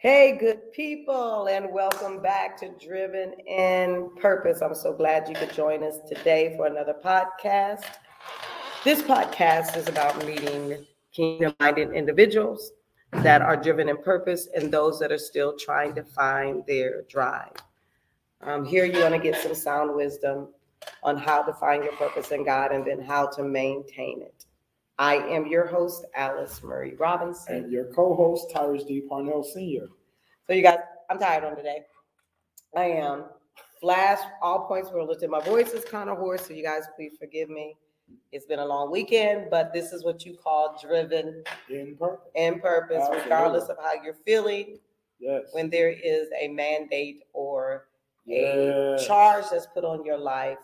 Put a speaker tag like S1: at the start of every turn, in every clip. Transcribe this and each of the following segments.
S1: Hey, good people, and welcome back to Driven in Purpose. I'm so glad you could join us today for another podcast. This podcast is about meeting kingdom minded individuals that are driven in purpose and those that are still trying to find their drive. Um, here, you're going to get some sound wisdom on how to find your purpose in God and then how to maintain it. I am your host, Alice Marie Robinson.
S2: And your co-host, Tyrus D. Parnell Sr.
S1: So you guys, I'm tired on today. I am. Flash, all points were lifted. My voice is kind of hoarse, so you guys please forgive me. It's been a long weekend, but this is what you call driven
S2: In purpose.
S1: in purpose,
S2: Absolutely.
S1: regardless of how you're feeling.
S2: Yes.
S1: When there is a mandate or a
S2: Yes.
S1: charge that's put on your life,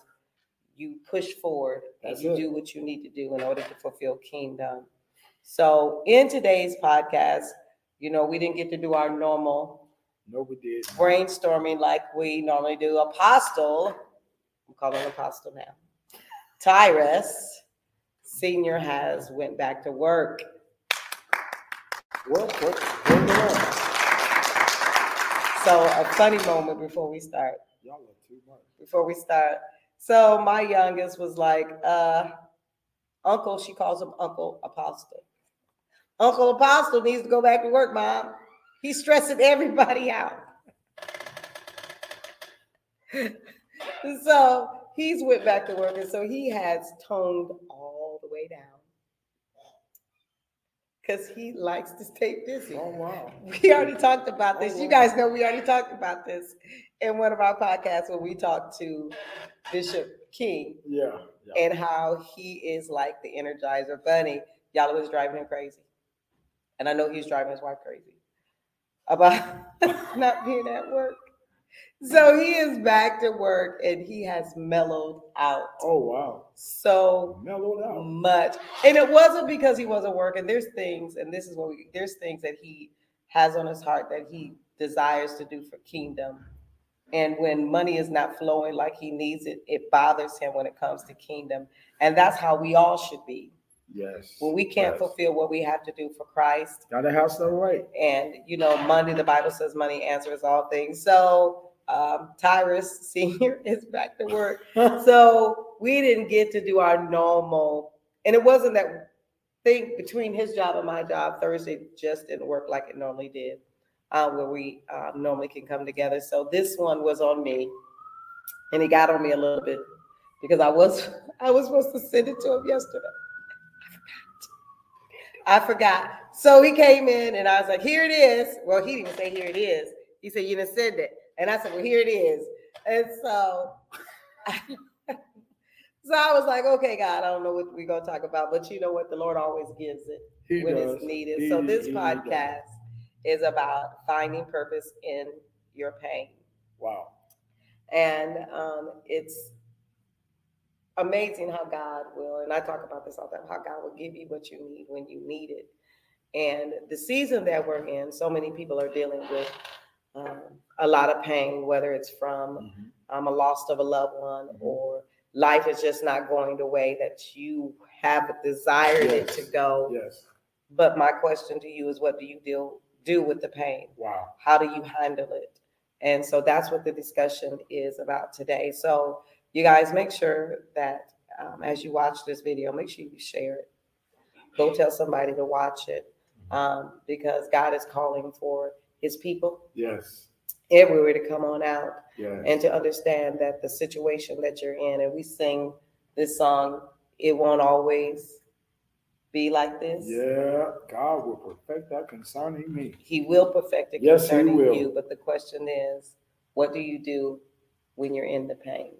S1: you push forward and you
S2: it.
S1: do what you need to do in order to fulfill kingdom. So, in today's podcast, you know, we didn't get to do our normal
S2: No, we did.
S1: brainstorming like we normally do. Apostle, I'm calling him Apostle now. Tyrus Senior has went back to work.
S2: Well, what, what the?
S1: So, a funny moment before we start.
S2: Y'all are too much.
S1: before we start. So my youngest was like, uh, Uncle, she calls him Uncle Apostle. Uncle Apostle needs to go back to work, Mom. He's stressing everybody out. so he's went back to work, and so he has toned all the way down. Because he likes to stay busy.
S2: Oh wow.
S1: We already talked about this.
S2: Oh,
S1: You guys know we already talked about this in one of our podcasts when we talked to Bishop King
S2: Yeah. yeah.
S1: and how he is like the Energizer Bunny. Y'all was driving him crazy. And I know he's driving his wife crazy about not being at work. So he is back to work and he has mellowed out
S2: Oh wow.
S1: so
S2: Mellowed out.
S1: much. And it wasn't because he wasn't working. There's things, and this is what we there's things that he has on his heart that he desires to do for kingdom. And when money is not flowing like he needs it, it bothers him when it comes to kingdom. And that's how we all should be.
S2: Yes.
S1: When we can't
S2: yes.
S1: fulfill what we have to do for Christ,
S2: Gotta house some right.
S1: and you know, money, the Bible says money answers all things. So um, Tyrus Senior is back to work. So we didn't get to do our normal, and it wasn't that thing between his job and my job. Thursday just didn't work like it normally did, uh, where we uh, normally can come together. So this one was on me, and he got on me a little bit because I was I was supposed to send it to him yesterday. I forgot. I forgot. So he came in, and I was like, "Here it is." Well, he didn't even say, "Here it is." He said, "You didn't send it," and I said, "Well, here it is." And so. So I was like, okay, God, I don't know what we're gonna talk about, but you know what? The Lord always gives it
S2: He
S1: when
S2: does.
S1: it's needed.
S2: He-
S1: so this podcast is about finding purpose in your pain,
S2: Wow.
S1: and um, it's amazing how God will. And I talk about this all the time. How God will give you what you need when you need it. And the season that we're in, so many people are dealing with um, a lot of pain, whether it's from
S2: Mhm.
S1: um, a loss of a loved one
S2: Mhm.
S1: or life is just not going the way that you have desired it to go.
S2: Yes.
S1: But my question to you is what do you do do with the pain?
S2: Wow.
S1: How do you handle it? And so that's what the discussion is about today. So you guys make sure that um, as you watch this video, make sure you share it. Go tell somebody to watch it um, because God is calling for his people
S2: Yes.
S1: everywhere to come on out
S2: Yes.
S1: and to understand that the situation that you're in, and we sing this song, it won't always be like this.
S2: yeah. God will perfect that concerning me.
S1: He will perfect it
S2: Yes, he
S1: concerning
S2: will.
S1: you, but the question is, what do you do when you're in the pain?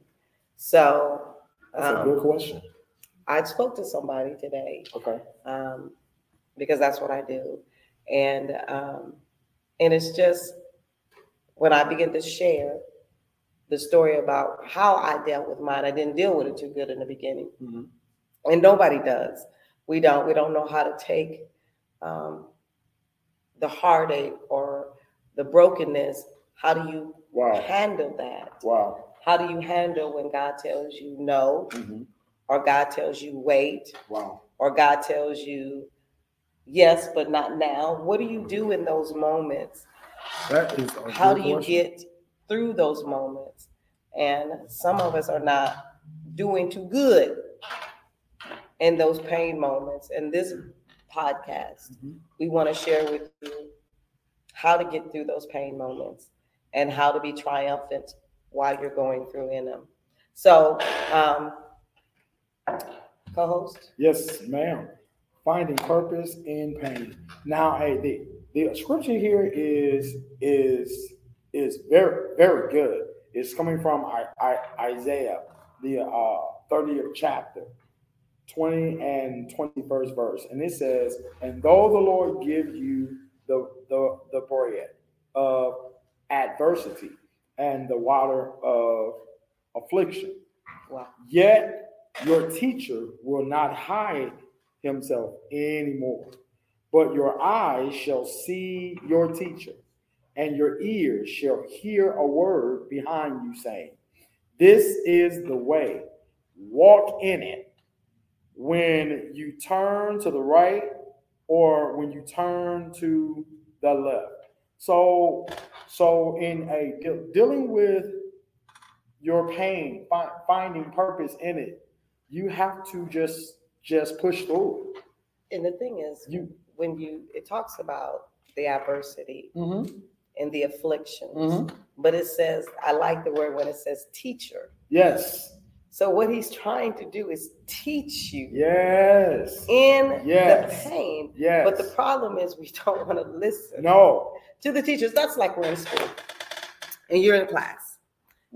S1: So
S2: That's a
S1: um,
S2: good question.
S1: I spoke to somebody today
S2: Okay.
S1: um, because that's what I do, and um, and it's just when I begin to share the story about how I dealt with mine. I didn't deal with it too good in the beginning,
S2: Mhm.
S1: and nobody does. We don't. We don't know how to take um, the heartache or the brokenness. How do you
S2: Wow.
S1: handle that?
S2: Wow.
S1: How do you handle when God tells you no,
S2: hmm
S1: or God tells you wait,
S2: Wow.
S1: or God tells you yes, but not now? What do you do in those moments?
S2: That is
S1: how do you
S2: question.
S1: get through those moments? And some of us are not doing too good in those pain moments. And this podcast,
S2: Mhm.
S1: we want to share with you how to get through those pain moments and how to be triumphant while you're going through in them. So, um, co-host,
S2: Yes, ma'am. Finding purpose in pain. Now, hey, the, the scripture here is is is very very good. It's coming from I, I, Isaiah, the uh, 30th chapter, 20 and 21st verse, and it says, "And though the Lord give you the the the bread of adversity and the water of affliction."
S1: wow,
S2: Yet your teacher will not hide himself anymore, but your eyes shall see your teacher, and your ears shall hear a word behind you saying, This is the way, walk in it. When you turn to the right or when you turn to the left. So, so in a de- dealing with your pain, fi- finding purpose in it, you have to just just push through.
S1: and the thing is,
S2: You
S1: when you it talks about the adversity
S2: mm-hmm,
S1: and the afflictions,
S2: mm-hmm.
S1: but it says, I like the word when it says teacher.
S2: yes,
S1: So what he's trying to do is teach you
S2: yes,
S1: in
S2: Yes.
S1: the pain.
S2: yes.
S1: But the problem is we don't want to listen
S2: no,
S1: to the teachers. That's like we're in school and you're in class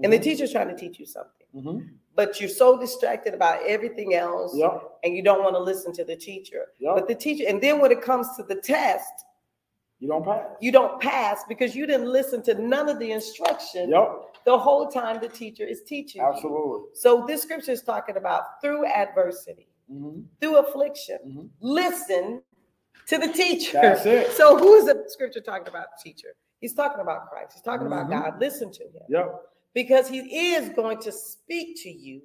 S1: and the teacher's trying to teach you something,
S2: mm-hmm.
S1: but you're so distracted about everything else
S2: Yep,
S1: and you don't want to listen to the teacher.
S2: yep.
S1: But the teacher, and then when it comes to the test,
S2: you don't pass.
S1: you don't pass because you didn't listen to none of the instruction
S2: Yep,
S1: the whole time the teacher is teaching you.
S2: absolutely.
S1: So this scripture is talking about through adversity,
S2: Mm-hmm.
S1: through affliction,
S2: Mhm.
S1: listen to the teacher.
S2: That's it.
S1: So who is the scripture talking about teacher? He's talking about Christ. He's talking about
S2: Mhm.
S1: God. Listen to him
S2: Yep.
S1: because he is going to speak to you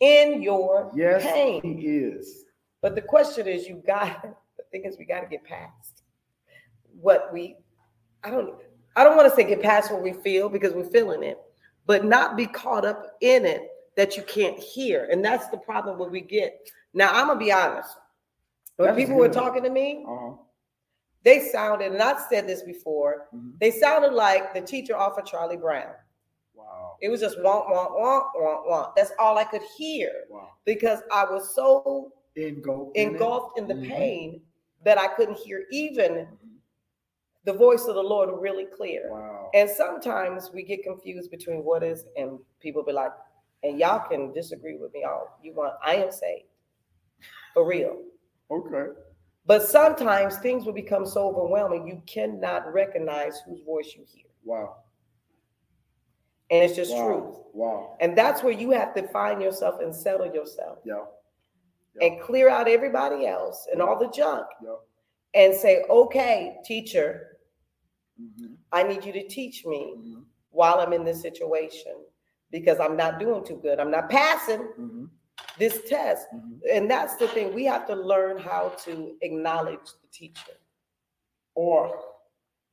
S1: in your
S2: Yes,
S1: pain.
S2: he is.
S1: But the question is, you got the thing is, we got to get past what we. I don't. I don't want to say get past what we feel because we're feeling it, but not be caught up in it that you can't hear, and that's the problem when we get. Now I'm gonna be honest. When
S2: That's
S1: people were talking to me,
S2: Uh-huh.
S1: they sounded, and I've said this before,
S2: Mhm.
S1: they sounded like the teacher off of Charlie Brown.
S2: Wow.
S1: It was just womp, womp, womp, womp, womp. That's all I could hear
S2: Wow.
S1: because I was so
S2: Engulfed. in
S1: engulfed in the
S2: Mhm.
S1: pain that I couldn't hear even the voice of the Lord really clear.
S2: Wow.
S1: And sometimes we get confused between what is, and people be like, and y'all can disagree with me all you want. I am saved for real.
S2: Okay.
S1: But sometimes things will become so overwhelming you cannot recognize whose voice you hear.
S2: Wow.
S1: And it's just
S2: wow.
S1: truth.
S2: Wow.
S1: And that's where you have to find yourself and settle yourself
S2: Yeah.
S1: and clear out everybody else and all the junk
S2: Yeah.
S1: and say, okay, teacher,
S2: Mm-hmm.
S1: I need you to teach me
S2: Mm-hmm.
S1: while I'm in this situation because I'm not doing too good. I'm not passing
S2: Mm-hmm.
S1: this test.
S2: Mm-hmm.
S1: And that's the thing. We have to learn how to acknowledge the teacher.
S2: Or,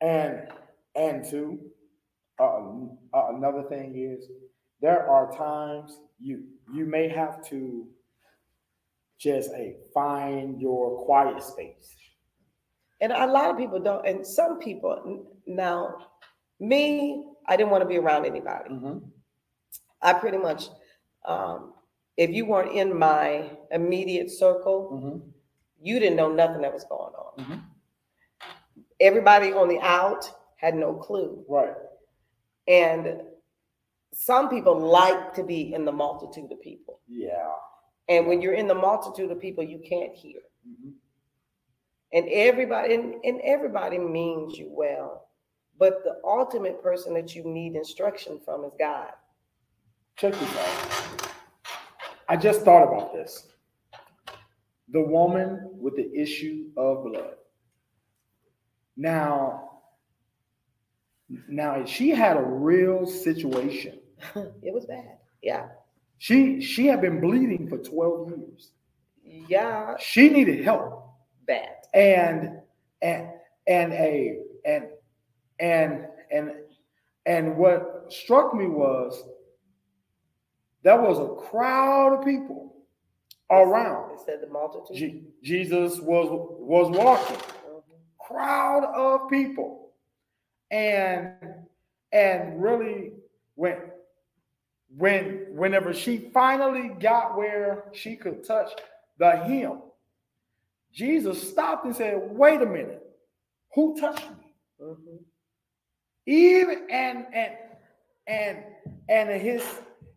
S2: and and two, uh, uh, another thing is there are times you you may have to just hey, find your quiet space.
S1: And a lot of people don't. And some people, now, me, I didn't want to be around anybody.
S2: Mm-hmm.
S1: I pretty much, um, if you weren't in my immediate circle,
S2: Mm-hmm.
S1: you didn't know nothing that was going on.
S2: Mhm.
S1: Everybody on the out had no clue.
S2: Right.
S1: And some people like to be in the multitude of people.
S2: Yeah.
S1: And when you're in the multitude of people, you can't hear.
S2: Mhm.
S1: And everybody and, and everybody means you well. But the ultimate person that you need instruction from is God.
S2: Check this out. I just thought about this. The woman with the issue of blood. Now, now she had a real situation.
S1: it was bad. Yeah.
S2: She she had been bleeding for 12 years.
S1: Yeah,
S2: She needed help.
S1: bad.
S2: And and and a and and and and what struck me was there was a crowd of people around.
S1: It said the multitude.
S2: Je- Jesus was was walking,
S1: Mhm.
S2: crowd of people, and and really when when whenever she finally got where she could touch the hem, Jesus stopped and said, "Wait a minute, who touched me?"
S1: Mhm.
S2: Even and and and and his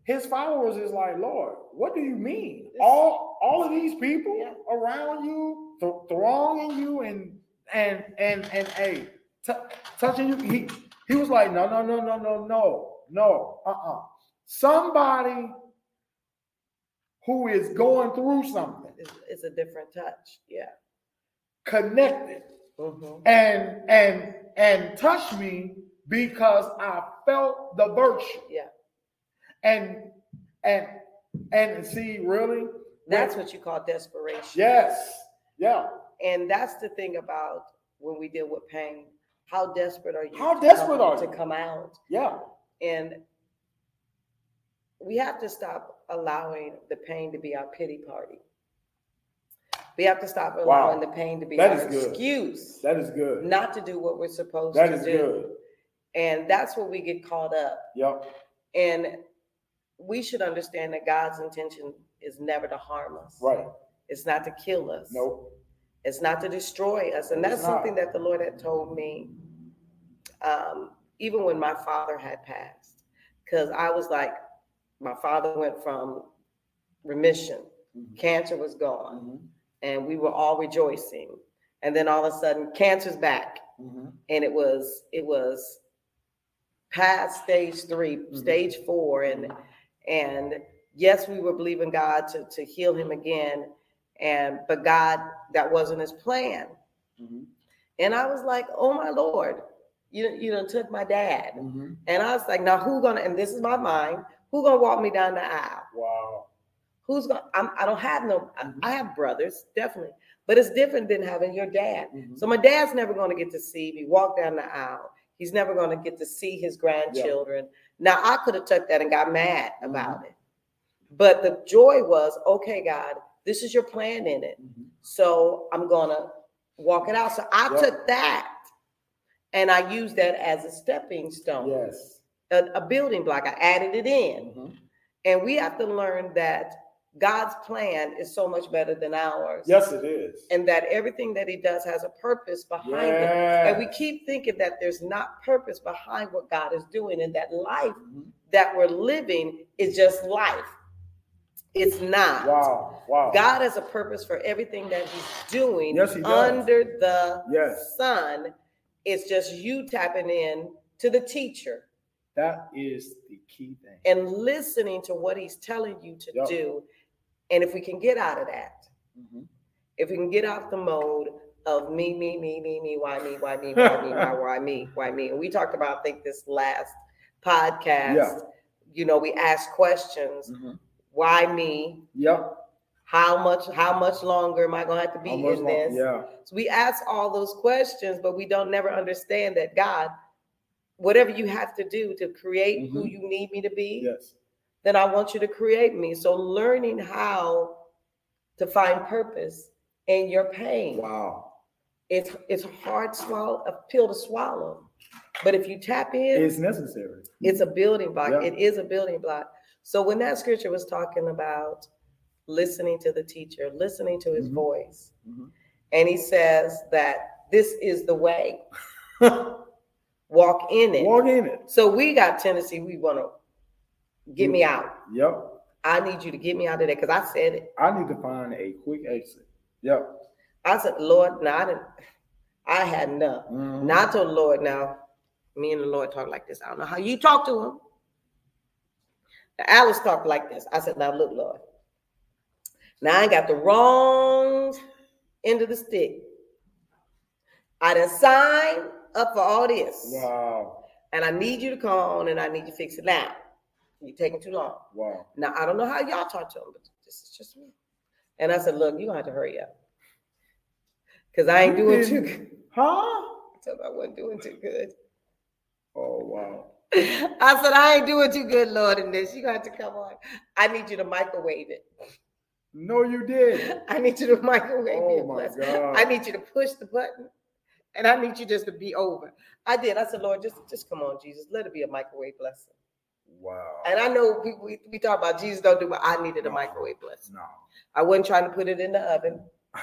S2: his followers is like, Lord, what do you mean? All all of these people
S1: Yeah.
S2: around you, th- thronging you, and and and and hey, t- touching you. He he was like, no, no, no, no, no, no, no, uh, uh Somebody who is going through something,
S1: It's, it's a different touch. Yeah.
S2: connected,
S1: Mhm.
S2: and and and touch me because I felt the virtue.
S1: Yeah.
S2: And and and see, really,
S1: That's what you call desperation.
S2: yes, yeah.
S1: And that's the thing about when we deal with pain. How desperate are you?
S2: How desperate are you to
S1: come out?
S2: Yeah,
S1: And we have to stop allowing the pain to be our pity party. We have to stop allowing the pain to be
S2: That
S1: our
S2: is good.
S1: excuse
S2: that is good.
S1: not to do what we're supposed
S2: That
S1: to
S2: is
S1: do.
S2: good.
S1: And that's where we get caught up.
S2: Yep.
S1: And we should understand that God's intention is never to harm us.
S2: Right.
S1: It's not to kill us.
S2: Nope.
S1: It's not to destroy us. And that's something that the Lord had told me um, even when my father had passed. Because I was like, my father went from remission,
S2: Mhm.
S1: cancer was gone,
S2: Mhm.
S1: and we were all rejoicing. And then all of a sudden, cancer's back.
S2: Mhm.
S1: And it was, it was past stage 3
S2: Mhm.
S1: stage four, and and yes, we were believing God to, to heal him again. And but God, that wasn't his plan.
S2: Mhm.
S1: And I was like, oh my Lord, you you done took my dad.
S2: Mhm.
S1: And I was like, now who gonna, and this is my mind, who gonna walk me down the aisle?
S2: Wow.
S1: Who's gonna, I'm, I don't have no, I-
S2: Mhm.
S1: I have brothers, definitely. But it's different than having your dad.
S2: Mhm.
S1: So my dad's never gonna get to see me walk down the aisle. He's never gonna get to see his grandchildren. Now I could have took that and got mad about it. But the joy was, okay, God, this is your plan in it.
S2: Mhm.
S1: So I'm gonna walk it out. So I
S2: Yeah.
S1: took that and I used that as a stepping stone,
S2: Yes.
S1: a, a building block. I added it in.
S2: Mhm.
S1: And we have to learn that God's plan is so much better than ours.
S2: Yes, it is.
S1: And that everything that he does has a purpose behind it. And we keep thinking that there's not purpose behind what God is doing, and that life
S2: Mhm.
S1: that we're living is just life. It's not.
S2: Wow. Wow.
S1: God has a purpose for everything that He's doing
S2: Yes, he
S1: under the
S2: Yes.
S1: sun. It's just you tapping in to the teacher
S2: That is the key thing.
S1: and listening to what He's telling you to
S2: Yep.
S1: do. And if we can get out of that,
S2: Mhm.
S1: if we can get out the mode of me, me, me, me, me, why me, why me, why me, why, why me, why me. And we talked about, I think, this last podcast.
S2: Yeah.
S1: You know, we asked questions.
S2: Mhm.
S1: Why me?
S2: Yep.
S1: How much? How much longer am I going to have to be in
S2: long-
S1: this?
S2: Yeah.
S1: So we ask all those questions, but we don't never understand that God, whatever you have to do to create who
S2: Mhm.
S1: you need me to be,
S2: Yes.
S1: Then I want you to create me. So learning how to find purpose in your pain.
S2: Wow.
S1: It's it's a hard swallow, a pill to swallow. But if you tap in,
S2: It's necessary.
S1: it's a building block.
S2: Yeah.
S1: It is a building block. So when that scripture was talking about listening to the teacher, listening to his
S2: Mhm.
S1: voice,
S2: Mhm.
S1: and he says that this is the way, walk in it.
S2: Walk in it.
S1: So we got Tennessee. we want to get me out.
S2: Yep.
S1: I need you to get me out of there because I said it.
S2: I need to find a quick exit. Yep.
S1: I said, Lord, no, I didn't. I had enough.
S2: Mhm.
S1: Now I told the Lord, now me and the Lord talk like this. I don't know how you talk to him. Now, Alice talked like this. I said, now look, Lord. Now I got the wrong end of the stick. I done signed up for all this.
S2: Wow.
S1: And I need you to come on and I need you to fix it now. You're taking too long.
S2: Wow.
S1: Now I don't know how y'all talk to him, but this is just me. And I said, look, you're gonna have to hurry up. Cause I ain't
S2: You
S1: doing too good.
S2: Huh?
S1: I told him I wasn't doing too good.
S2: Oh wow.
S1: I said, I ain't doing too good, Lord, in this. You got to come on. I need you to microwave it.
S2: No, you did.
S1: I need you to microwave
S2: Oh
S1: it.
S2: my. God.
S1: I need you to push the button. And I need you just to be over. I did. I said, Lord, just, just come on, Jesus. Let it be a microwave blessing.
S2: Wow.
S1: And I know we, we, we talk about Jesus don't do, but I needed a
S2: No.
S1: microwave blessing.
S2: No.
S1: I wasn't trying to put it in the oven.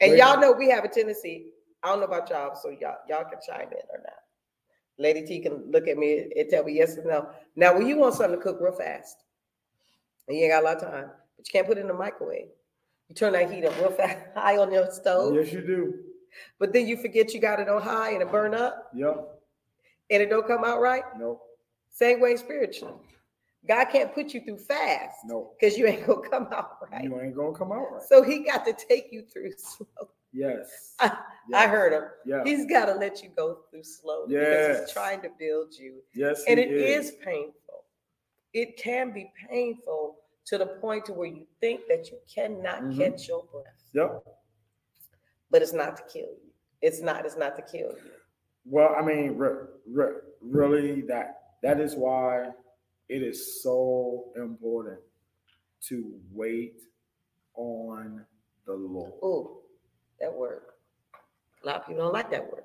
S1: And
S2: Wait.
S1: y'all know we have a tendency. I don't know about y'all, so y'all y'all can chime in or not. Lady T can look at me and tell me yes or no. Now, when you want something to cook real fast, and you ain't got a lot of time, but you can't put it in the microwave. You turn that heat up real fast, high on your stove,
S2: Yes, you do.
S1: but then you forget you got it on high and it burn up
S2: Yep.
S1: and it don't come out right.
S2: No.
S1: Same way spiritually. God can't put you through fast
S2: No.
S1: because you ain't gonna come out right.
S2: You ain't gonna come out right.
S1: So he got to take you through slow.
S2: Yes.
S1: I
S2: Yes.
S1: heard him.
S2: Yeah.
S1: He's got to let you go through slowly because
S2: Yes.
S1: he's trying to build you.
S2: Yes.
S1: And it is painful. It can be painful to the point to where you think that you cannot
S2: Mhm.
S1: catch your breath.
S2: Yep.
S1: But it's not to kill you. It's not, it's not to kill you.
S2: Well, I mean, re- re- really, that that is why it is so important to wait on the Lord.
S1: Oh, that word. A lot of people don't like that word.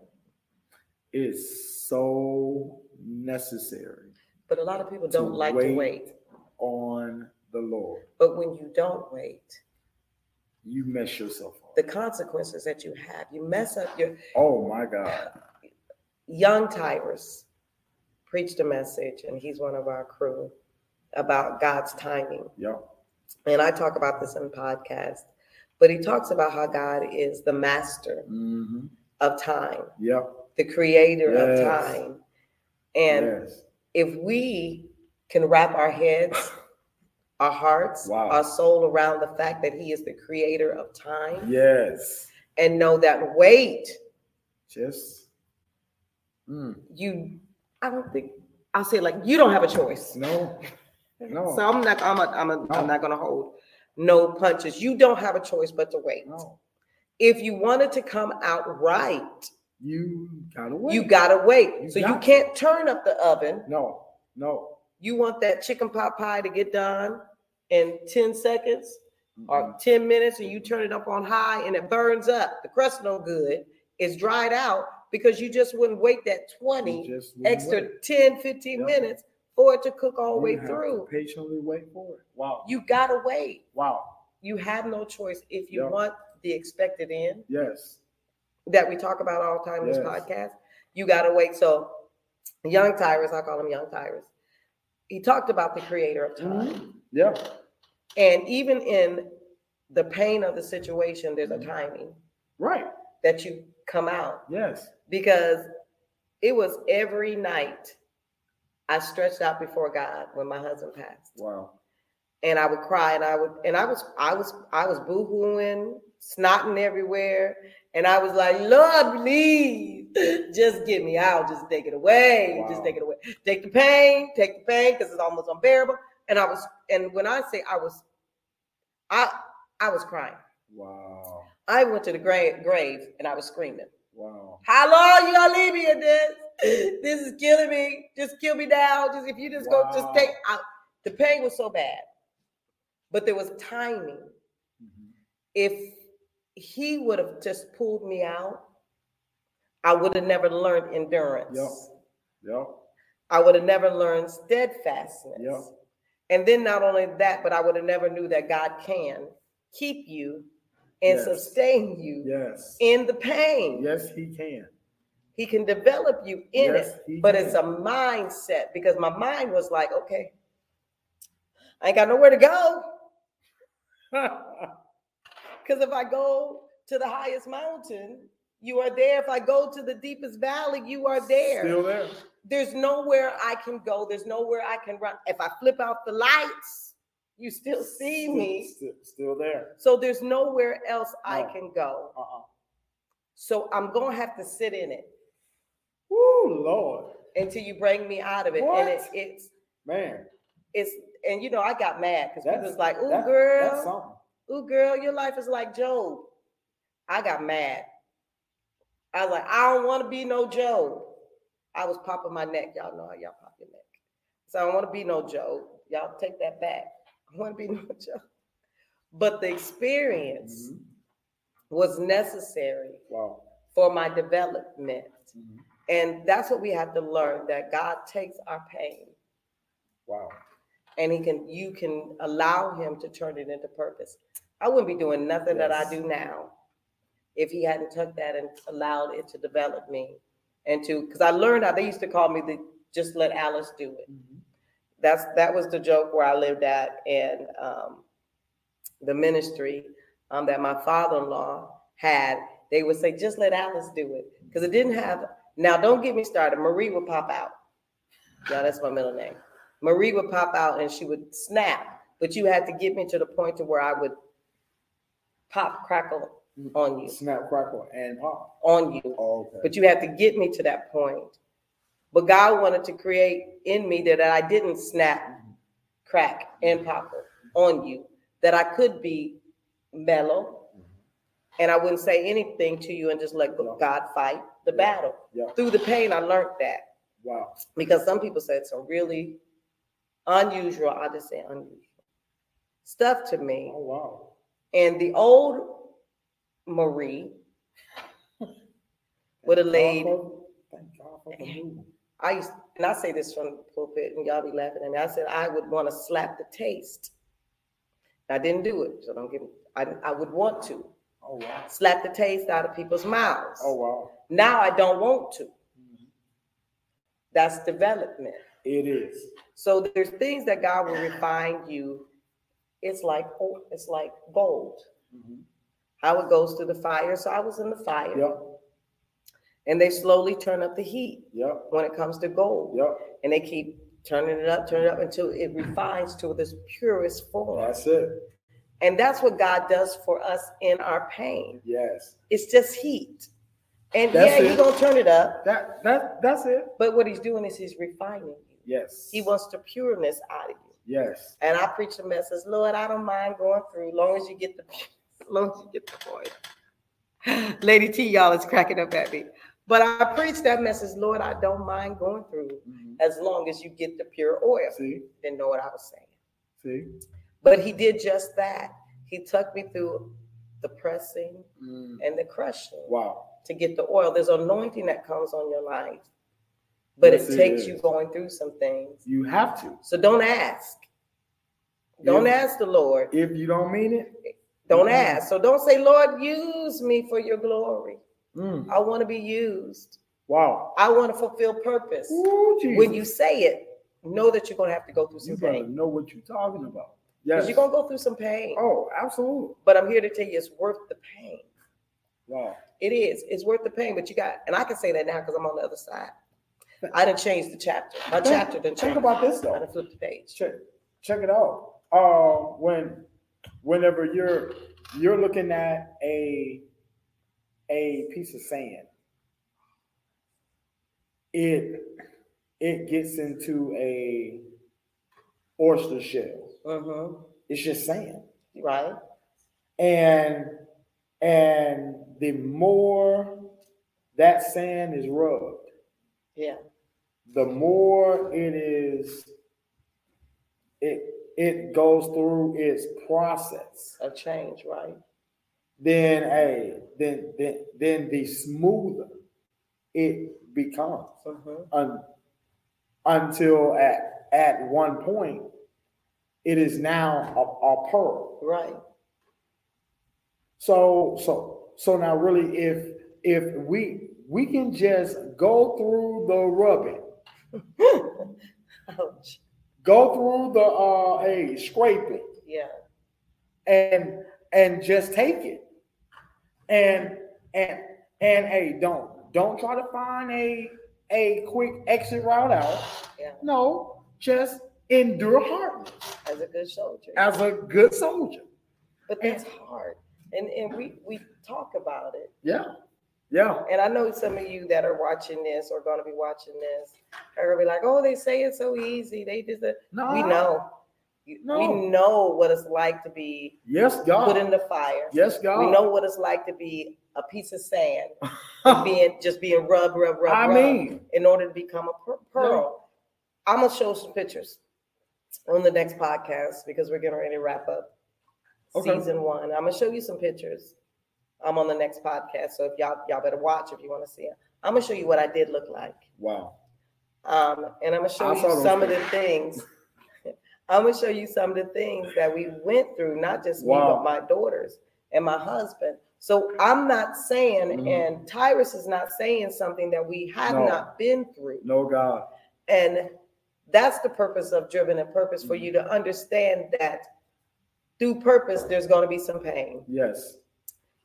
S2: It is so necessary
S1: But a lot of people don't like to
S2: wait.
S1: wait.
S2: on the Lord.
S1: But when you don't wait,
S2: You mess yourself up.
S1: the consequences that you have, you mess up your
S2: Oh my God.
S1: young Tyrus preached a message, and he's one of our crew about God's timing.
S2: Yeah.
S1: And I talk about this in podcast, but he talks about how God is the master
S2: hmm
S1: of time,
S2: Yep.
S1: the creator
S2: Yes.
S1: of time. And
S2: yes.
S1: if we can wrap our heads, our hearts,
S2: Wow.
S1: our soul around the fact that he is the creator of time
S2: Yes.
S1: and know that wait,
S2: Just. Mm.
S1: you, I don't think, I'll say like you don't have a choice.
S2: No. No.
S1: So I'm not, I'm, a, I'm, a,
S2: No.
S1: I'm not gonna hold no punches. You don't have a choice but to wait.
S2: No.
S1: If you wanted to come out right,
S2: You gotta wait.
S1: you gotta wait.
S2: You
S1: so you
S2: to.
S1: can't turn up the oven.
S2: No. No.
S1: You want that chicken pot pie to get done in 10 seconds or
S2: Mm-mm.
S1: 10 minutes, and you turn it up on high and it burns up. The crust no good. It's dried out because you just wouldn't wait that 20 extra
S2: wait.
S1: 10, 15
S2: Yep.
S1: minutes for it to cook all the way
S2: have to
S1: through.
S2: Patiently wait for it. Wow.
S1: You gotta wait.
S2: Wow.
S1: You have no choice if you
S2: Yep.
S1: want the expected end
S2: Yes.
S1: that we talk about all the time in this podcast. You gotta wait. So, young Tyrus, I call him young Tyrus. He talked about the creator of time.
S2: Yeah.
S1: And even in the pain of the situation, there's a
S2: Mhm.
S1: timing
S2: Right.
S1: that you come out
S2: Yes.
S1: Because it was every night I stretched out before God when my husband passed.
S2: Wow.
S1: And I would cry and I would and I was I was I was boo-hooing, snotting everywhere. And I was like, Lord, please, just get me out. Just take it away. Just take it away. Take the pain, take the pain, because it's almost unbearable. And I was, and when I say I was, I I was crying.
S2: Wow.
S1: I went to the grave, grave and I was screaming.
S2: Wow.
S1: How long you gonna leave me in this? This is killing me. Just kill me now. Just if you just go, just
S2: Wow.
S1: take out. The pain was so bad, but there was timing.
S2: Mhm.
S1: If he would have just pulled me out, I would have never learned endurance.
S2: Yep. Yep.
S1: I would have never learned steadfastness.
S2: Yep.
S1: And then not only that, but I would have never knew that God can keep you and
S2: Yes.
S1: sustain you
S2: Yes.
S1: in the pain.
S2: Yes, he can.
S1: He can develop you in
S2: Yes,
S1: it, but
S2: can.
S1: it's a mindset because my mind was like, okay, I ain't got nowhere to go. Because if I go to the highest mountain, you are there. If I go to the deepest valley, you are there.
S2: Still there.
S1: There's nowhere I can go. There's nowhere I can run. If I flip out the lights, you still see
S2: Still-
S1: me.
S2: Still, still there.
S1: So there's nowhere else I
S2: No.
S1: can go.
S2: Uh-uh.
S1: So I'm going to have to sit in it
S2: Woo, Lord.
S1: until you bring me out of it. And it,
S2: What?
S1: it's,
S2: Man.
S1: it's, and you know, I got mad because people
S2: That's
S1: was like, ooh,
S2: that- That's
S1: girl,
S2: something.
S1: ooh, girl, your life is like Job. I got mad. I was like, I don't want to be no Job. I was popping my neck. Y'all know how y'all pop your neck. So I don't want to be no Joe. Y'all take that back. I want to be no Joe. But the experience
S2: Mhm.
S1: was necessary
S2: Wow.
S1: for my development.
S2: Mhm.
S1: And that's what we have to learn that God takes our pain
S2: Wow.
S1: and he can you can allow him to turn it into purpose. I wouldn't be doing nothing that I do now if he hadn't took that and allowed it to develop me and to because I learned how they used to call me the just let Alice do it.
S2: Mhm.
S1: That's that was the joke where I lived at and um, the ministry um, that my father-in-law had. They would say, just let Alice do it. Because it didn't have now don't get me started. Marie would pop out. Yeah, that's my middle name. Marie would pop out and she would snap, but you had to get me to the point to where I would pop crackle on you,
S2: Snap, crackle, and pop.
S1: on you.
S2: Oh, okay.
S1: But you had to get me to that point. But God wanted to create in me that I didn't snap, crack, and pop on you, that I could be mellow and I wouldn't say anything to you and just let. God fight the battle.
S2: Yeah.
S1: Through the pain, I learned that
S2: Wow.
S1: because some people said some really unusual, I just say unusual stuff to me.
S2: Oh, wow.
S1: And the old Marie would have
S2: Thank
S1: laid
S2: God for- Thank God for the move.
S1: I used, and I say this from the pulpit, and y'all be laughing at me. I said I would want to slap the taste. I didn't do it, so don't get me. I, I would want to
S2: Oh, wow.
S1: slap the taste out of people's mouths.
S2: Oh, wow.
S1: Now I don't want to.
S2: Mhm.
S1: That's development.
S2: It is.
S1: So there's things that God will refine you. It's like oh, it's like gold.
S2: Mhm.
S1: How it goes through the fire. So I was in the fire,
S2: Yep.
S1: And they slowly turn up the heat
S2: Yep.
S1: when it comes to gold.
S2: Yep.
S1: and they keep turning it up, turning it up until it refines to this purest form.
S2: That's it.
S1: And that's what God does for us in our pain.
S2: Yes.
S1: It's just heat. And
S2: That's
S1: yeah,
S2: it.
S1: He's gonna turn it up,
S2: That that that's it.
S1: but what he's doing is he's refining you.
S2: Yes.
S1: He wants the pureness out of you.
S2: Yes.
S1: And I preach the message, Lord, I don't mind going through, long as you get the as long as you get the point. Lady T, y'all is cracking up at me. But I preach that message, Lord, I don't mind going through
S2: Mhm.
S1: as long as you get the pure oil.
S2: See.
S1: Didn't know what I was saying.
S2: See.
S1: But he did just that. He took me through the pressing
S2: Mm.
S1: and the crushing
S2: Wow.
S1: to get the oil. There's anointing that comes on your life, but
S2: Yes,
S1: it
S2: it
S1: takes
S2: is.
S1: you going through some things.
S2: You have to.
S1: So don't ask. Don't
S2: Yeah.
S1: ask the Lord.
S2: If you don't mean it.
S1: Don't ask. So don't say, Lord, use me for your glory.
S2: Mm.
S1: I want to be used.
S2: Wow.
S1: I want to fulfill purpose.
S2: Ooh,
S1: When you say it, know that you're going to have to go through some
S2: better
S1: pain.
S2: know what you're talking about. Yes.
S1: you're going to go through some pain.
S2: Oh, absolutely.
S1: But I'm here to tell you it's worth the pain.
S2: Wow.
S1: It is. It's worth the pain, but you got, and I can say that now because I'm on the other side. I didn't change the chapter. My
S2: Think-
S1: chapter didn't
S2: Think about this though.
S1: I done flipped the page.
S2: Check check it out. Uh, when whenever you're you're looking at a a piece of sand, it it gets into a oyster shell.
S1: Mm-hmm.
S2: It's just sand.
S1: Right?
S2: and and the more that sand is rubbed
S1: Yeah.
S2: the more it is it it goes through its process
S1: A change, right?
S2: Then a then then then the smoother it becomes
S1: Mm-hmm.
S2: un, until at at one point it is now a, a pearl
S1: Right.
S2: So so so now really if if we we can just go through the rubbing,
S1: Ouch.
S2: go through the uh a scraping
S1: Yeah.
S2: and and just take it. And and and hey, don't don't try to find a a quick exit route out.
S1: Yeah.
S2: No, just endure hard
S1: As a good soldier.
S2: as a good soldier.
S1: But that's hard. And and we we talk about it.
S2: Yeah. Yeah.
S1: And I know some of you that are watching this or gonna be watching this are gonna be like, oh, they say it's so easy. They just uh,
S2: No.
S1: we know. You-
S2: No.
S1: We know what it's like to be
S2: Yes, God.
S1: put in the fire.
S2: yes, God.
S1: We know what it's like to be a piece of sand being just being rub, rub, rub,
S2: I
S1: rub
S2: mean,
S1: in order to become a per- pearl. I'm gonna show some pictures on the next podcast because we're getting ready to wrap up
S2: Okay.
S1: season one. I'm gonna show you some pictures. I'm on the next podcast, so if y'all y'all better watch if you want to see it. I'm gonna show you what I did look like.
S2: wow.
S1: Um, and I'm gonna show
S2: I
S1: you some of the
S2: pictures.
S1: things. I'm gonna show you some of the things that we went through, not just me, but my daughters and my husband. So I'm not saying,
S2: Mhm.
S1: and Tyrus is not saying something that we have
S2: No.
S1: not been through.
S2: No God.
S1: And that's the purpose of driven and purpose for
S2: Mm-hmm.
S1: you to understand that through purpose, there's going to be some pain.
S2: Yes.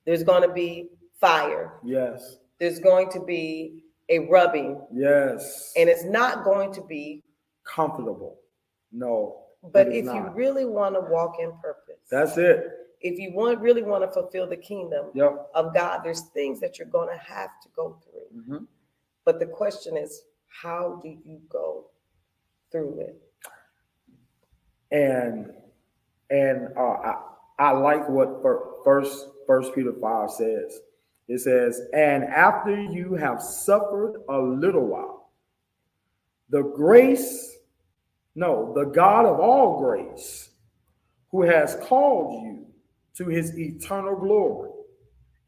S1: There's going to be fire.
S2: Yes.
S1: There's going to be a rubbing,
S2: Yes.
S1: and it's not going to be.
S2: comfortable. No.
S1: But if you really want to walk in purpose,
S2: That's it.
S1: if you want really want to fulfill the kingdom
S2: Yep.
S1: of God, there's things that you're going to have to go through.
S2: Mhm.
S1: But the question is, how do you go through it?
S2: And and uh, I I like what first First Peter five says. It says, "And after you have suffered a little while, the grace, no, the God of all grace, who has called you to His eternal glory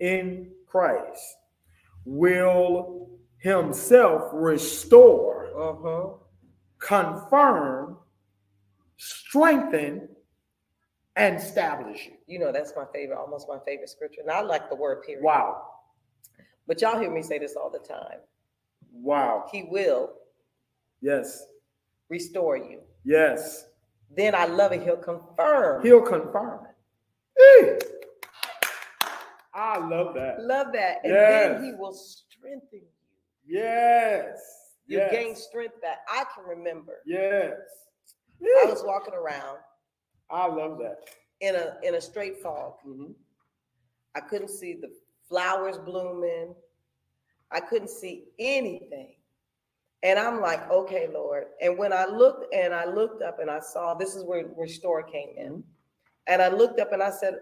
S2: in Christ, will Himself restore."
S1: Uh-huh.
S2: confirm, strengthen, and establish you.
S1: You know, that's my favorite, almost my favorite scripture. And I like the word period.
S2: Wow.
S1: But y'all hear me say this all the time.
S2: Wow.
S1: He will
S2: Yes.
S1: Restore you.
S2: Yes.
S1: Then I love it. He'll confirm.
S2: He'll confirm it. I love that.
S1: love that. And
S2: Yes.
S1: then he will strengthen you.
S2: Yes.
S1: You
S2: yes.
S1: gain strength that I can remember.
S2: Yes.
S1: I was walking around
S2: I love that.
S1: in a in a straight fog.
S2: Mhm.
S1: I couldn't see the flowers blooming. I couldn't see anything. And I'm like, okay, Lord. And when I looked and I looked up and I saw this is where Restore came in. Mm-hmm. And I looked up and I said,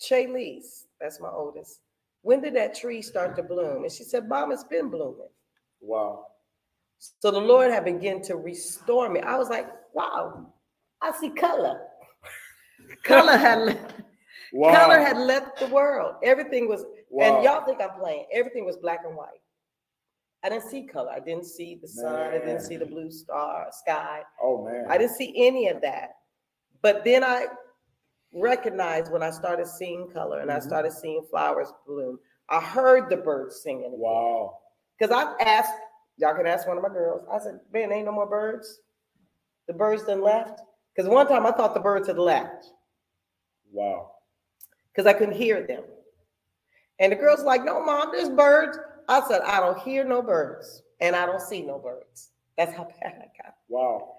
S1: Chaylise, that's my oldest. When did that tree start to bloom? And she said, Mom, it's been blooming.
S2: Wow.
S1: So the Lord had begun to restore me. I was like, wow, I see color. color had
S2: wow.
S1: color had left the world. Everything was,
S2: wow.
S1: and y'all think I'm playing. Everything was black and white. I didn't see color. I didn't see the sun. I didn't see the blue star sky.
S2: oh man.
S1: I didn't see any of that. But then I recognized when I started seeing color and I
S2: Mhm.
S1: started seeing flowers bloom. I heard the birds singing. again.
S2: wow.
S1: Because I've asked, y'all can ask one of my girls. I said, man, ain't no more birds. The birds done left. Because one time I thought the birds had left
S2: Wow.
S1: because I couldn't hear them. And the girl's like, no, mom, there's birds. I said, I don't hear no birds and I don't see no birds. That's how bad I got.
S2: Wow.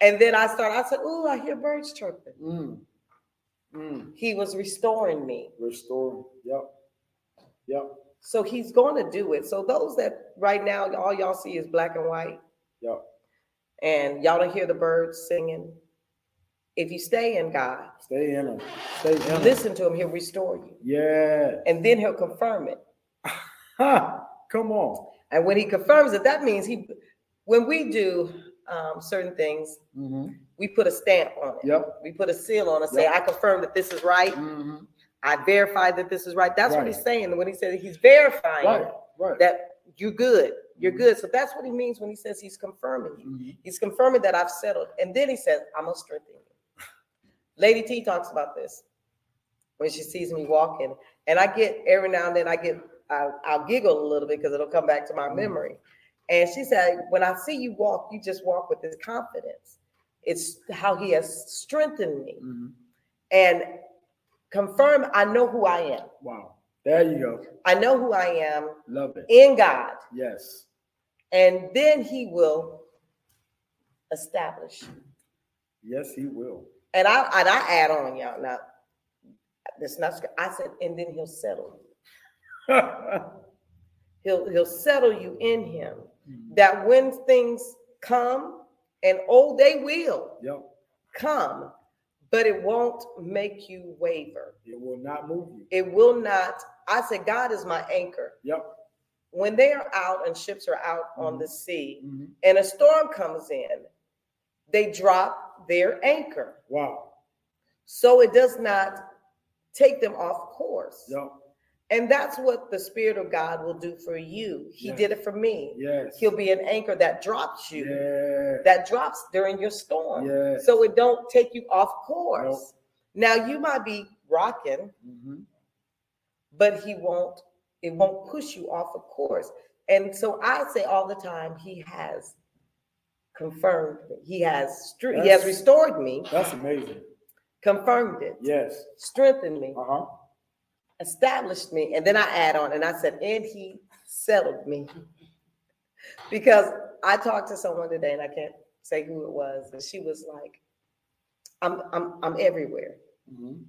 S1: And then I started, I said, ooh, I hear birds chirping.
S2: Mm. Mm.
S1: He was restoring me.
S2: Restore. Yep. Yep.
S1: So he's going to do it. So those that right now, all y'all see is black and white.
S2: Yep.
S1: and y'all don't hear the birds singing. If you stay in God,
S2: Stay in him. Stay in him.
S1: listen to him, he'll restore you.
S2: Yeah.
S1: And then he'll confirm it.
S2: Come on.
S1: And when he confirms it, that means he, when we do um, certain things,
S2: Mm-hmm.
S1: we put a stamp on it.
S2: Yep.
S1: We put a seal on it, say,
S2: Yep.
S1: I confirm that this is right.
S2: Mm-hmm.
S1: I verify that this is right. That's what he's saying. When he said he's verifying
S2: Right. Right.
S1: that you're good, you're
S2: Mhm.
S1: good. So that's what he means when he says he's confirming you.
S2: Mhm.
S1: He's confirming that I've settled. And then he says, I'm gonna strengthen you. Lady T talks about this when she sees me walking. And I get every now and then I get I'll, I'll giggle a little bit because it'll come back to my
S2: Mhm.
S1: memory. And she said, when I see you walk, you just walk with this confidence. It's how he has strengthened me
S2: Mhm.
S1: and confirm I know who I am.
S2: Wow. There you go.
S1: I know who I am
S2: Love it.
S1: in God.
S2: Yes.
S1: And then he will establish.
S2: Yes, he will.
S1: And I and I add on y'all now. That's not. I said, and then he'll settle you. He'll he'll settle you in him. That when things come, and oh, they will
S2: yep.
S1: come, but it won't make you waver.
S2: It will not move you.
S1: It will not. I said, God is my anchor.
S2: Yep.
S1: When they are out and ships are out on
S2: Mhm.
S1: the sea
S2: Mhm.
S1: and a storm comes in, they drop their anchor.
S2: Wow.
S1: So it does not take them off course.
S2: Yep.
S1: And that's what the Spirit of God will do for you. He
S2: Yes.
S1: did it for me.
S2: Yes.
S1: He'll be an anchor that drops you,
S2: Yeah.
S1: that drops during your storm.
S2: Yes.
S1: So it don't take you off course. Now you might be rocking,
S2: Mhm.
S1: but he won't, it won't push you off of course. And so I say all the time, he has confirmed me. He has str- he has restored me,
S2: That's amazing.
S1: confirmed it,
S2: Yes.
S1: strengthened me,
S2: Uh huh.
S1: Established me. And then I add on and I said, and he settled me. because I talked to someone today and I can't say who it was, and she was like, I'm I'm I'm everywhere.
S2: Mhm.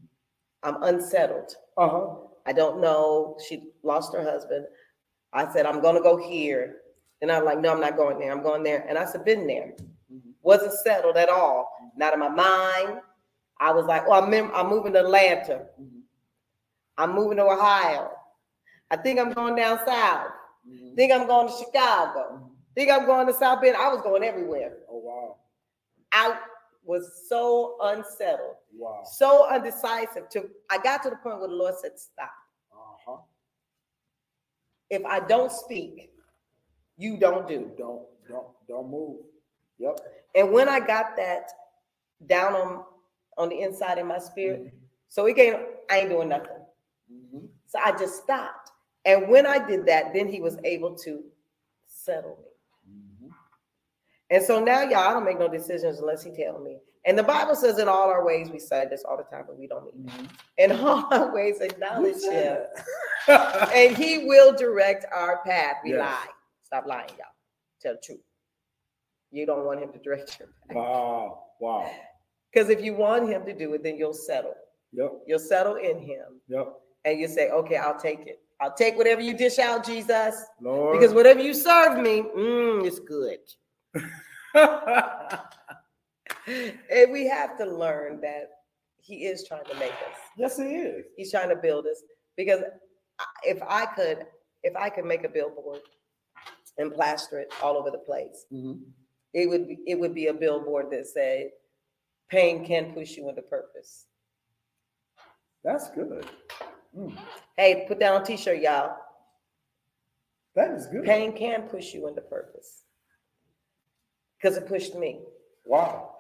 S1: I'm unsettled.
S2: Uh huh.
S1: I don't know. She lost her husband. I said, I'm gonna go here. And I'm like, no, I'm not going there. I'm going there. And I said, been there.
S2: Mhm.
S1: Wasn't settled at all. Not in my mind. I was like, oh, I'm, I'm moving to Atlanta.
S2: Mhm.
S1: I'm moving to Ohio. I think I'm going down south.
S2: Mhm.
S1: Think I'm going to Chicago.
S2: Mhm.
S1: Think I'm going to South Bend. I was going everywhere.
S2: Oh wow.
S1: I was so unsettled,
S2: Wow.
S1: so undecisive. To I got to the point where the Lord said, stop.
S2: Uh huh.
S1: If I don't speak, you don't do.
S2: Don't don't don't move. Yep.
S1: And when I got that down on on the inside of my spirit,
S2: Mm-hmm.
S1: so it came, I ain't doing nothing. So I just stopped. And when I did that, then he was able to settle me. And so now, y'all, I don't make no decisions unless he tell me. And the Bible says in all our ways, we say this all the time, but we don't mean it.
S2: Mhm.
S1: In all our ways, acknowledge him. And he will direct our path. We
S2: Yes.
S1: lie. Stop lying, y'all. Tell the truth. You don't want him to direct your path.
S2: wow. Wow.
S1: Because if you want him to do it, then you'll settle.
S2: Yep.
S1: You'll settle in him.
S2: Yep.
S1: And you say, okay, I'll take it. I'll take whatever you dish out, Jesus.
S2: Lord.
S1: Because whatever you serve me, mm, it's good. And we have to learn that he is trying to make us.
S2: yes, he is.
S1: He's trying to build us. Because if I could, if I could make a billboard and plaster it all over the place,
S2: Mhm.
S1: it would be, it would be a billboard that said, "Pain can push you into purpose."
S2: That's good. Mm,
S1: Hey, put that on T-shirt, y'all.
S2: That is good.
S1: Pain can push you into purpose. Because it pushed me.
S2: Wow.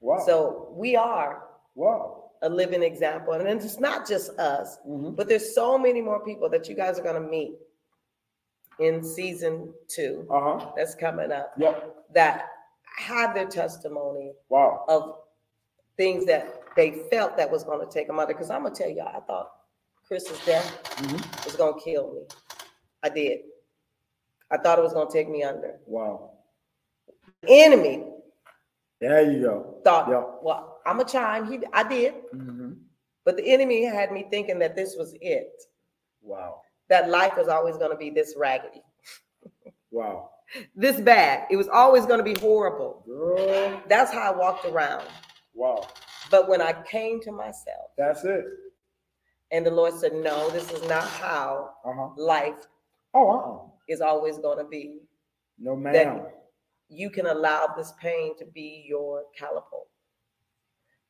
S2: Wow.
S1: So we are
S2: wow.
S1: a living example. And it's not just us,
S2: Mhm.
S1: but there's so many more people that you guys are going to meet in season two
S2: Uh huh.
S1: that's coming up
S2: Yep.
S1: that have their testimony
S2: Wow.
S1: of things that they felt that was going to take them under. Because I'm going to tell y'all, I thought Chris's death
S2: Mhm.
S1: was going to kill me. I did. I thought it was going to take me under.
S2: Wow.
S1: Enemy
S2: There you go.
S1: thought,
S2: Yep.
S1: well, I'm a chime. He, I did.
S2: hmm
S1: But the enemy had me thinking that this was it.
S2: Wow.
S1: That life was always going to be this raggedy,
S2: Wow.
S1: this bad. It was always going to be horrible.
S2: Girl.
S1: That's how I walked around.
S2: Wow.
S1: But when I came to myself
S2: That's it.
S1: and the Lord said, no, this is not how
S2: Uh huh.
S1: life
S2: Oh, uh uh
S1: is always going to be.
S2: No, ma'am.
S1: That you can allow this pain to be your catapult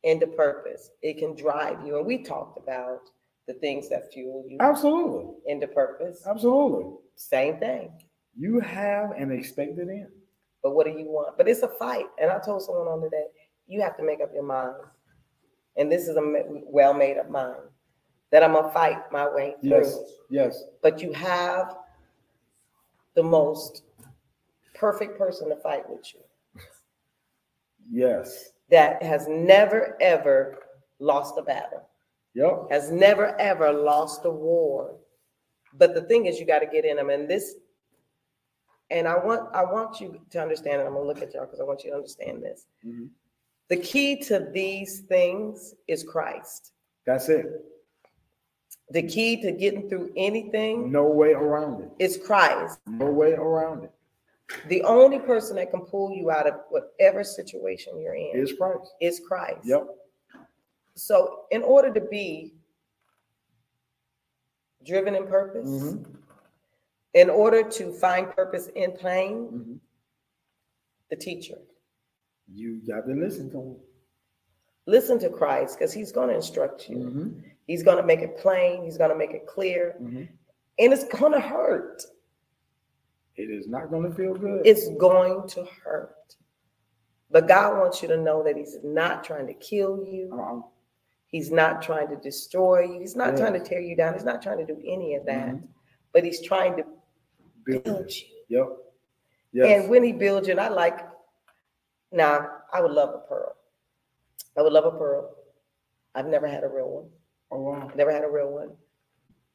S1: into purpose. It can drive you. And we talked about the things that fuel you
S2: Absolutely.
S1: into purpose.
S2: Absolutely.
S1: Same thing.
S2: You have an expected end.
S1: But what do you want? But it's a fight. And I told someone on today, you have to make up your mind. And this is a well made up mind that I'm to fight my way through.
S2: Yes. Yes.
S1: But you have the most perfect person to fight with you
S2: Yes.
S1: that has never, ever lost a battle,
S2: Yep.
S1: has never, ever lost a war. But the thing is, you got to get in them. And this, and I want, I want you to understand, and I'm gonna look at y'all because I want you to understand this.
S2: Mhm.
S1: The key to these things is Christ.
S2: That's it.
S1: The key to getting through anything
S2: No way around it.
S1: is Christ.
S2: No way around it.
S1: The only person that can pull you out of whatever situation you're in
S2: Is Christ.
S1: is Christ.
S2: Yep.
S1: So, in order to be driven in purpose.
S2: Mhm.
S1: In order to find purpose in pain,
S2: Mhm.
S1: the teacher.
S2: You got to listen to him.
S1: Listen to Christ because he's going to instruct you.
S2: Mhm.
S1: He's going to make it plain. He's going to make it clear.
S2: Mhm.
S1: And it's going to hurt.
S2: It is not going to feel good.
S1: It's going to hurt. But God wants you to know that He's not trying to kill you.
S2: Uh-uh.
S1: He's not trying to destroy you. He's not
S2: Yes.
S1: trying to tear you down. He's not trying to do any of that.
S2: Mhm.
S1: But He's trying to
S2: Build.
S1: build you.
S2: Yep. Yes.
S1: And when He builds you, and I like, now I would love a pearl. I would love a pearl. I've never had a real one.
S2: oh wow.
S1: Never had a real one.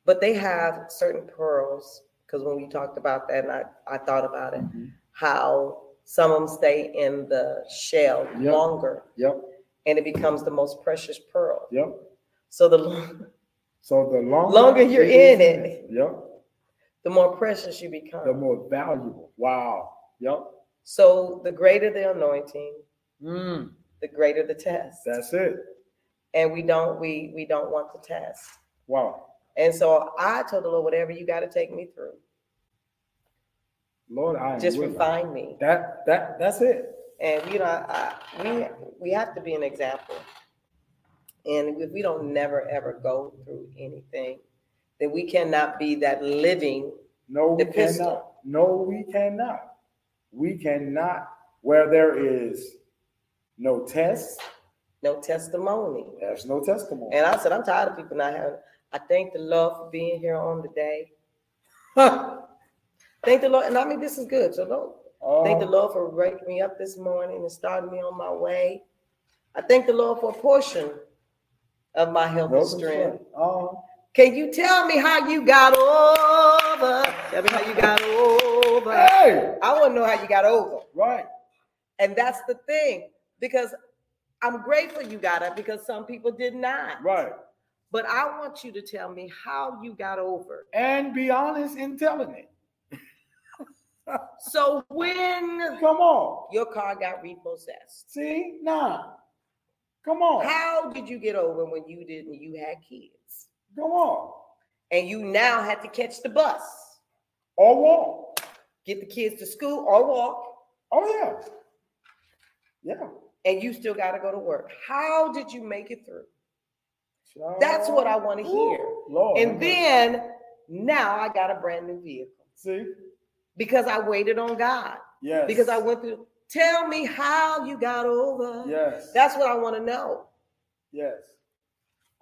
S1: But they have certain pearls, because when we talked about that, and I, I thought about it,
S2: Mhm.
S1: how some of them stay in the shell
S2: Yep.
S1: longer
S2: Yep.
S1: and it becomes the most precious pearl.
S2: Yep.
S1: So the
S2: So the longer,
S1: Longer you're in it.
S2: Yep.
S1: the more precious you become.
S2: The more valuable. Wow. Yep.
S1: So the greater the anointing,
S2: Mm.
S1: the greater the test.
S2: That's it.
S1: And we don't we we don't want the test.
S2: Wow.
S1: And so I told the Lord, whatever you got to take me through,
S2: Lord, I
S1: just
S2: willing.
S1: refine me.
S2: That that that's it.
S1: And you know, I, we we have to be an example. And if we don't never ever go through anything, then we cannot be that living.
S2: No, we
S1: Epistle.
S2: cannot. No, we cannot. We cannot. Where there is no test,
S1: No testimony.
S2: there's no testimony.
S1: And I said, I'm tired of people not having. I thank the Lord for being here on the day. Thank the Lord, and I mean this is good. So don't thank the
S2: Uh,
S1: Lord for waking me up this morning and starting me on my way. I thank the Lord for a portion of my health and strength.
S2: Uh,
S1: Can you tell me how you got over? Tell me how you got over.
S2: Hey,
S1: I want to know how you got over.
S2: right.
S1: And that's the thing, because I'm grateful you got it because some people did not.
S2: Right.
S1: But I want you to tell me how you got over.
S2: And be honest in telling it.
S1: So when
S2: Come on.
S1: your car got repossessed,
S2: See? Nah. Come on.
S1: how did you get over when you didn't? You had kids,
S2: Come on.
S1: and you now had to catch the bus,
S2: Or walk.
S1: Get the kids to school, or walk,
S2: Oh, yeah. Yeah.
S1: and you still got to go to work. How did you make it through? That's what I want to hear.
S2: Lord.
S1: And then now I got a brand new vehicle
S2: see?
S1: because I waited on God.
S2: Yes.
S1: Because I went through. Tell me how you got over.
S2: Yes.
S1: That's what I want to know.
S2: yes.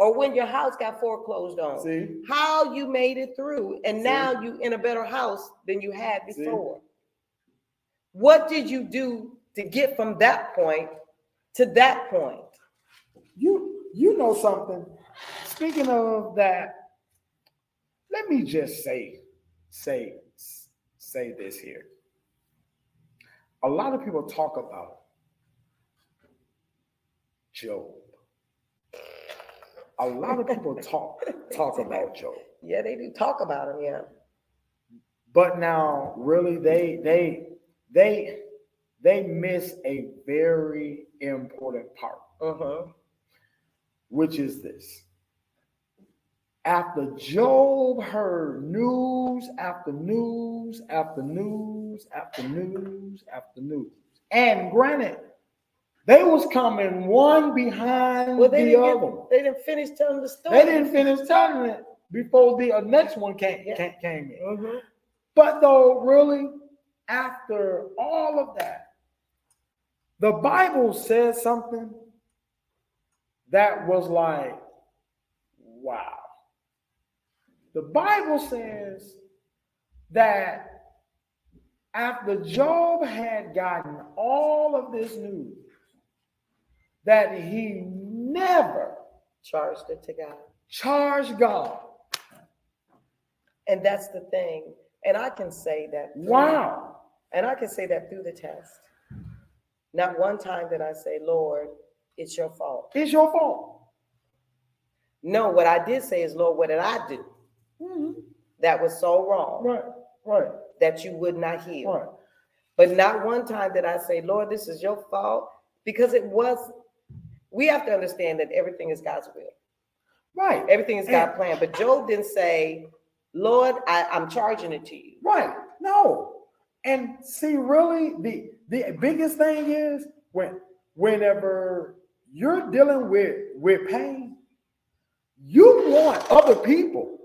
S1: Or when your house got foreclosed on.
S2: See?
S1: How you made it through, and
S2: See?
S1: now you in a better house than you had
S2: See?
S1: before. What did you do to get from that point to that point?
S2: You you know something. Speaking of that, let me just say, say, say this here. A lot of people talk about Job. A lot of people talk talk about Job.
S1: Yeah, they do talk about him. Yeah.
S2: But now really they they they they miss a very important part.
S1: Uh-huh.
S2: which is this. After Job heard news after news after news after news after news, and granted, they was coming one behind
S1: Well, they
S2: the
S1: didn't,
S2: other.
S1: get, they didn't finish telling the story.
S2: They didn't finish telling it before the uh, next one came,
S1: Yeah.
S2: came, came in.
S1: Mhm.
S2: But though, really, after all of that, the Bible says something that was like, wow. The Bible says that after Job had gotten all of this news, that he never
S1: Charged it to God.
S2: charged God.
S1: And that's the thing. And I can say that. through-
S2: Wow.
S1: And I can say that through the test. Not one time did I say, Lord, it's your fault.
S2: It's your fault.
S1: No, what I did say is, Lord, what did I do mm-hmm. that was so wrong
S2: Right, right,
S1: that you would not heal?
S2: right.
S1: But not one time did I say, Lord, this is your fault, because it was. We have to understand that everything is God's will.
S2: Right.
S1: Everything is
S2: God's
S1: plan. But Job didn't say, Lord, I, I'm charging it to you.
S2: Right. No. And see, really, the the biggest thing is when whenever you're dealing with with pain, you want other people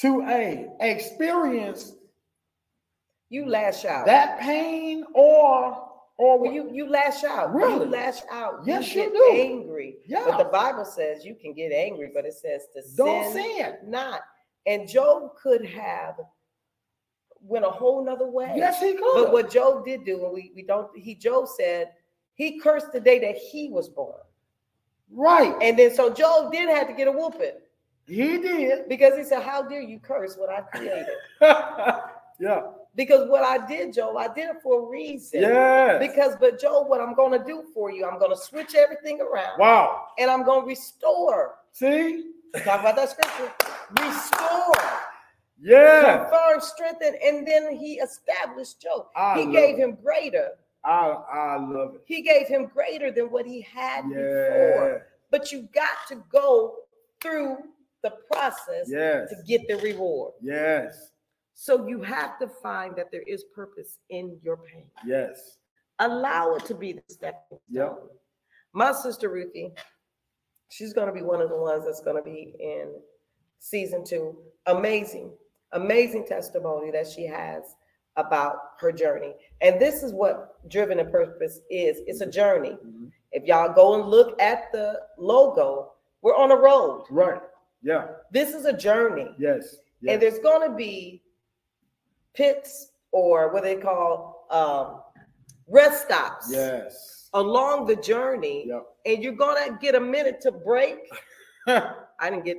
S2: to a experience
S1: You lash out.
S2: that pain or or
S1: Well, you you lash out.
S2: Really?
S1: You lash out.
S2: Yes,
S1: you
S2: you
S1: get
S2: do.
S1: angry.
S2: yeah,
S1: But the Bible says you can get angry, but it says to
S2: don't
S1: sin
S2: sin.
S1: not. And Job could have went a whole nother way.
S2: Yes, he could.
S1: But what Job did do, and we, we don't, he Job said he cursed the day that he was born.
S2: right.
S1: And then so Job did have to get a whooping
S2: He did.
S1: because he said, How dare you curse what I created?
S2: yeah.
S1: Because what I did, Joe, I did it for a reason.
S2: Yes.
S1: Because, but Joe, what I'm going to do for you, I'm going to switch everything around
S2: wow.
S1: and I'm going to restore.
S2: See?
S1: Talk about that scripture. Restore,
S2: Yeah.
S1: confirm, strengthen, and then he established Joe.
S2: I
S1: he gave
S2: it.
S1: him greater.
S2: I I love it.
S1: He gave him greater than what he had
S2: Yeah.
S1: before. But you got to go through the process
S2: Yes.
S1: to get the reward.
S2: Yes.
S1: So you have to find that there is purpose in your pain.
S2: Yes.
S1: Allow it to be the stepping
S2: Yep.
S1: My sister Ruthie, she's going to be one of the ones that's going to be in season two. Amazing, amazing testimony that she has about her journey. And this is what Driven in Purpose is it's a journey.
S2: Mhm.
S1: If y'all go and look at the logo, we're on a road.
S2: Right. Yeah.
S1: This is a journey.
S2: Yes. Yes.
S1: And there's going to be pits or what they call um, rest stops
S2: yes.
S1: along the journey.
S2: Yep.
S1: And you're to get a minute to break. I didn't get,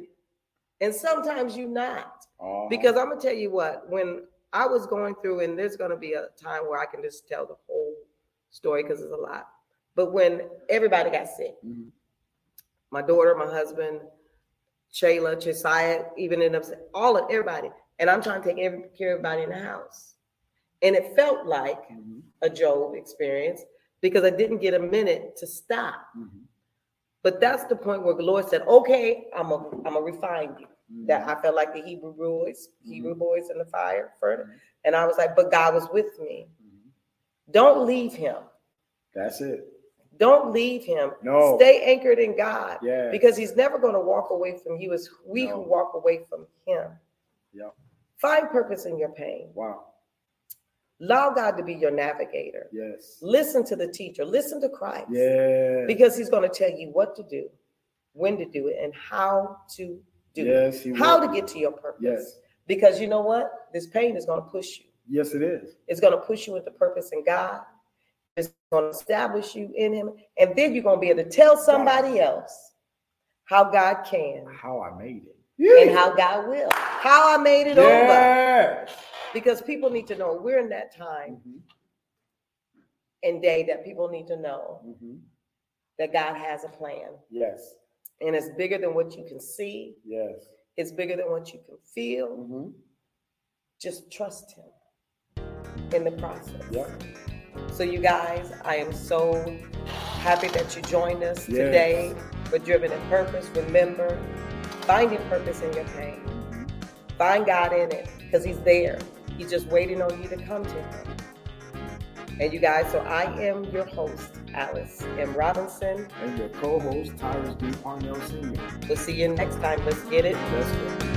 S1: and sometimes you're not.
S2: Uh-huh.
S1: Because I'm to tell you what, when I was going through, and there's to be a time where I can just tell the whole story because it's a lot. But when everybody got sick,
S2: Mhm.
S1: my daughter, my husband, Shayla, Josiah, even ended up all of everybody. And I'm trying to take every, care of everybody in the house. And it felt like
S2: Mhm.
S1: a Job experience because I didn't get a minute to stop.
S2: Mhm.
S1: But that's the point where the Lord said, okay, I'm gonna I'm gonna refine you.
S2: Mhm.
S1: That I felt like the Hebrew boys, Hebrew boys in the fire furnace.
S2: Mhm.
S1: And I was like, but God was with me.
S2: Mhm.
S1: Don't leave him.
S2: That's it.
S1: Don't leave him.
S2: No.
S1: Stay anchored in God.
S2: Yeah.
S1: because he's never going to walk away from you. It's we
S2: No.
S1: who walk away from him.
S2: Yep.
S1: Find purpose in your pain.
S2: Wow.
S1: Allow God to be your navigator.
S2: Yes.
S1: Listen to the teacher. Listen to Christ.
S2: Yeah.
S1: Because he's going to tell you what to do, when to do it, and how to do it.
S2: Yes. He
S1: How
S2: will.
S1: to get to your purpose.
S2: Yes.
S1: Because you know what? This pain is going to push you.
S2: Yes, it is.
S1: It's going to push you into purpose in God. It's going to establish you in Him. And then you're going to be able to tell somebody else how God can
S2: How I made it.
S1: And how God will. How I made it over. Because people need to know we're in that time
S2: Mhm.
S1: and day that people need to know
S2: Mhm.
S1: that God has a plan.
S2: Yes.
S1: And it's bigger than what you can see,
S2: Yes.
S1: it's bigger than what you can feel.
S2: Mhm.
S1: Just trust Him in the process.
S2: Yep.
S1: So, you guys, I am so happy that you joined us
S2: Yes.
S1: today for Driven in Purpose. Remember, finding purpose in your pain. Find God in it because He's there. He's just waiting on you to come to Him. And you guys, so I am your host, Alice M. Robinson.
S2: And your co-host, Tyrus B. Parnell Sr.
S1: We'll see you next time. Let's get it.
S2: Let's go.